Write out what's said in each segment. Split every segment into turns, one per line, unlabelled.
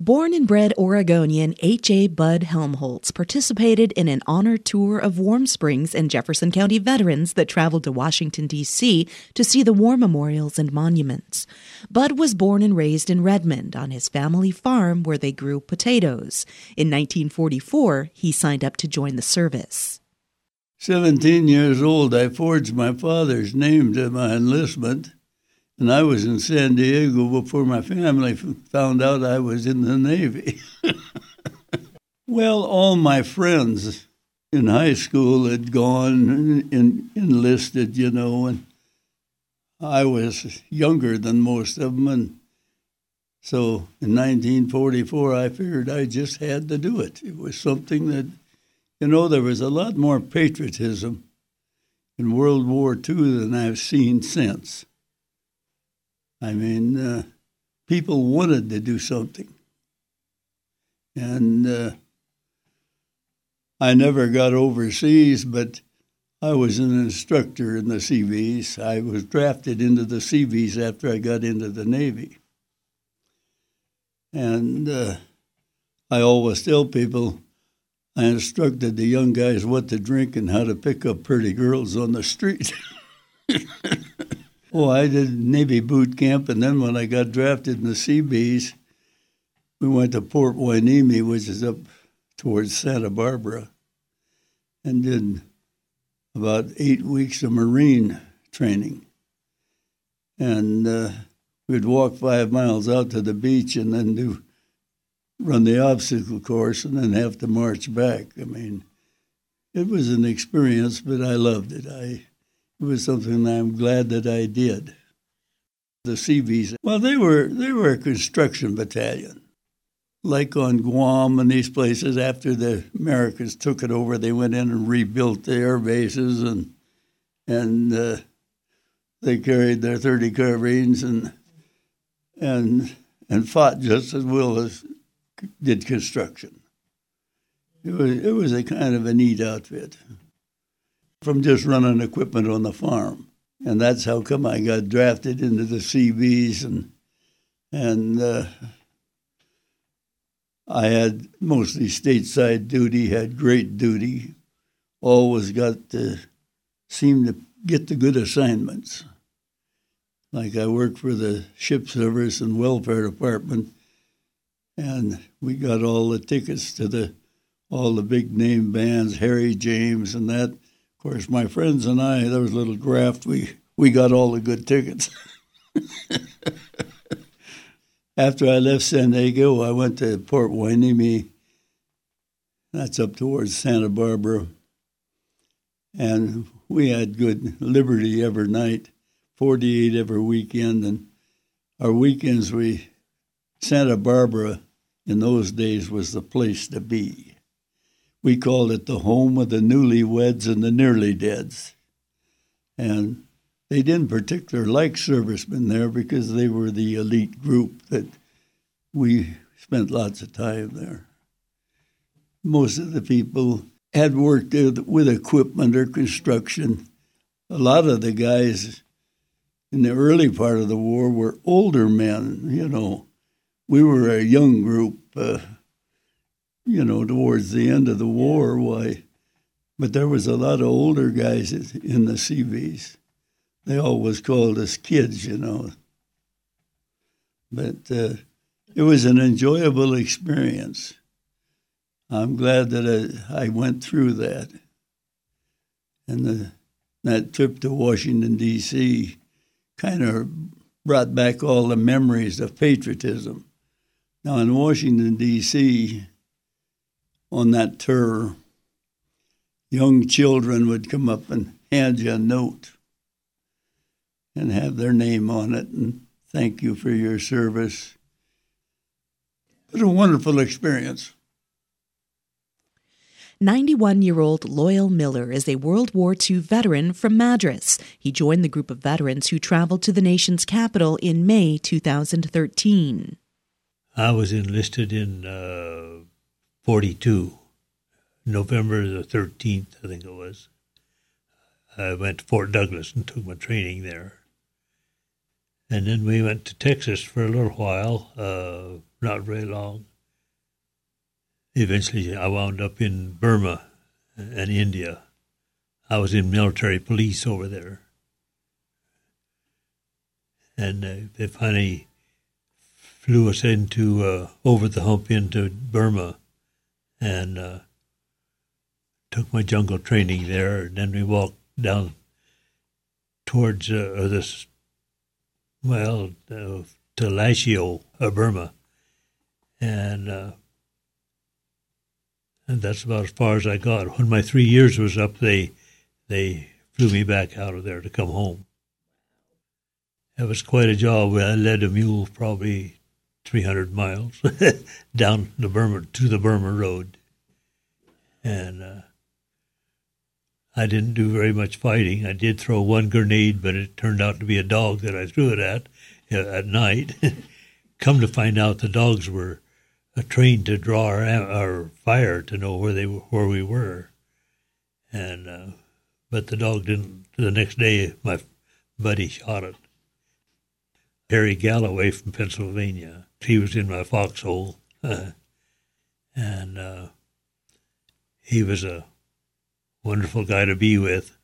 Born and bred Oregonian H.A. Bud Hemholtz participated in an honor tour of Warm Springs and Jefferson County veterans that traveled to Washington, D.C. to see the war memorials and monuments. Bud was born and raised in Redmond on his family farm where they grew potatoes. In 1944, he signed up to join the service.
17 years old, I forged my father's name to my enlistment and I was in San Diego before my family found out I was in the Navy. well, all my friends in high school had gone and enlisted, you know, and I was younger than most of them. And so in 1944, I figured I just had to do it. It was something that, you know, there was a lot more patriotism in World War II than I've seen since. I mean, uh, people wanted to do something. And uh, I never got overseas, but I was an instructor in the Seabees. I was drafted into the Seabees after I got into the Navy. And uh, I always tell people I instructed the young guys what to drink and how to pick up pretty girls on the street. Oh, I did Navy boot camp, and then when I got drafted in the Seabees, we went to Port Hueneme, which is up towards Santa Barbara, and did about eight weeks of Marine training. And uh, we'd walk five miles out to the beach and then do run the obstacle course and then have to march back. I mean, it was an experience, but I loved it. I it was something I'm glad that I did. The Seabees, well, they were they were a construction battalion, like on Guam and these places. After the Americans took it over, they went in and rebuilt the air bases, and and uh, they carried their 30 carbines and and and fought just as well as did construction. It was it was a kind of a neat outfit from just running equipment on the farm. And that's how come I got drafted into the Seabees and and uh, I had mostly stateside duty, had great duty, always got to seem to get the good assignments. Like I worked for the ship service and welfare department, and we got all the tickets to the all the big name bands, Harry James and that of course, my friends and I, there was a little graft. We we got all the good tickets. After I left San Diego, I went to Port Hueneme. That's up towards Santa Barbara, and we had good liberty every night, forty-eight every weekend, and our weekends we Santa Barbara in those days was the place to be. We called it the home of the newlyweds and the nearly deads. And they didn't particularly like servicemen there because they were the elite group that we spent lots of time there. Most of the people had worked with equipment or construction. A lot of the guys in the early part of the war were older men, you know. We were a young group. Uh, you know, towards the end of the war, why, but there was a lot of older guys in the Seabees. They always called us kids, you know. But uh, it was an enjoyable experience. I'm glad that I, I went through that. And the, that trip to Washington, D.C., kind of brought back all the memories of patriotism. Now, in Washington, D.C., on that tour, young children would come up and hand you a note and have their name on it and thank you for your service. It was a wonderful experience.
91 year old Loyal Miller is a World War II veteran from Madras. He joined the group of veterans who traveled to the nation's capital in May 2013.
I was enlisted in uh, 42, November the 13th, I think it was. I went to Fort Douglas and took my training there. And then we went to Texas for a little while, uh, not very long. Eventually, I wound up in Burma and India. I was in military police over there. And uh, they finally flew us into uh, over the hump into Burma and uh, took my jungle training there. And then we walked down towards uh, this, well, uh, to Lashio, uh, Burma. And, uh, and that's about as far as I got. When my three years was up, they they flew me back out of there to come home. It was quite a job. I led a mule probably 300 miles down the Burma to the Burma Road, and uh, I didn't do very much fighting. I did throw one grenade, but it turned out to be a dog that I threw it at uh, at night. Come to find out, the dogs were uh, trained to draw our, our fire to know where they where we were, and uh, but the dog didn't. The next day, my buddy shot it. Harry Galloway from Pennsylvania. He was in my foxhole, uh, and uh, he was a wonderful guy to be with.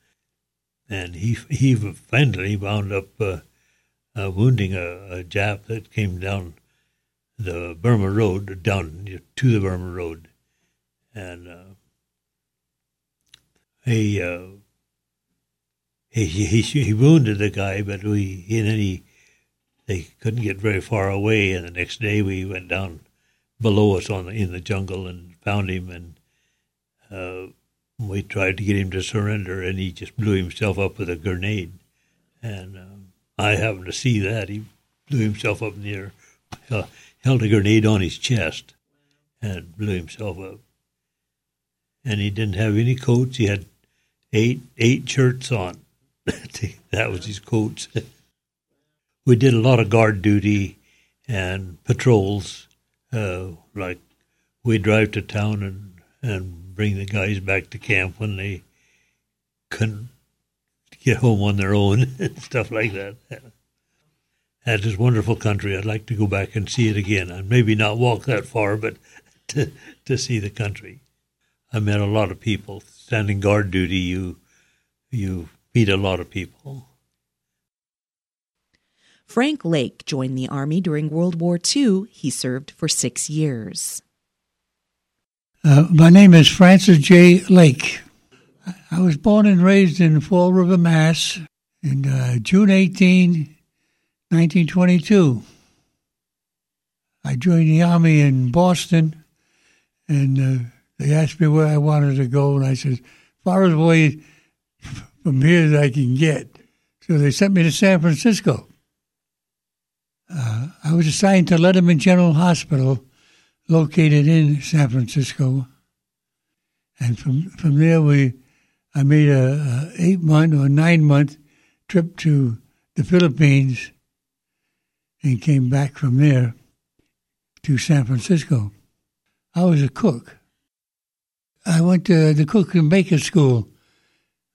And he he finally wound up uh, uh wounding a, a Jap that came down the Burma Road, down to the Burma Road, and uh, he, he he he wounded the guy, but we then he they couldn't get very far away. And the next day we went down below us on in the jungle and found him, and uh, we tried to get him to surrender, and he just blew himself up with a grenade. And um, I happened to see that he blew himself up in the air, uh, held a grenade on his chest, and blew himself up. And he didn't have any coats. He had eight eight shirts on. that was his coats. we did a lot of guard duty and patrols. Uh, like we drive to town and, and bring the guys back to camp when they couldn't get home on their own and stuff like that. That is wonderful country. I'd like to go back and see it again. And maybe not walk that far, but to, to see the country. I met a lot of people. Standing guard duty, you you meet a lot of people.
Frank Lake joined the Army during World War II. He served for six years.
Uh, my name is Francis J. Lake. I was born and raised in Fall River, Mass. in uh, June 18, 1922. I joined the Army in Boston, and uh, they asked me where I wanted to go, and I said, far away from here as I can get. So they sent me to San Francisco. Uh, I was assigned to Letterman General Hospital, located in San Francisco, and from from there we, I made a, a eight month or nine month trip to the Philippines, and came back from there to San Francisco. I was a cook. I went to the cook and baker school,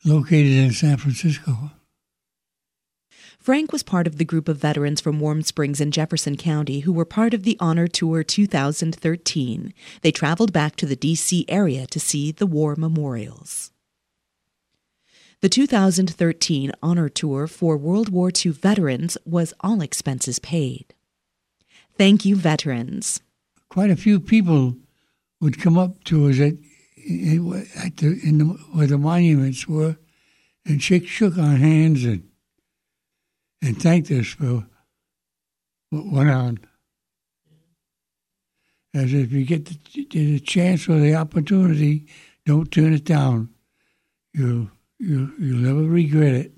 located in San Francisco.
Frank was part of the group of veterans from Warm Springs in Jefferson County who were part of the Honor Tour 2013. They traveled back to the D.C. area to see the war memorials. The 2013 Honor Tour for World War II veterans was all expenses paid. Thank you, veterans.
Quite a few people would come up to us at, at the, in the, where the monuments were and shake, shook our hands and and thanked us for what went on. As if you get the, the chance or the opportunity, don't turn it down. You'll, you'll, you'll never regret it.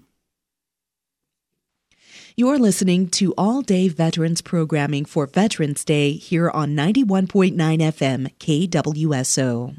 You're listening to All Day Veterans programming for Veterans Day here on 91.9 FM KWSO.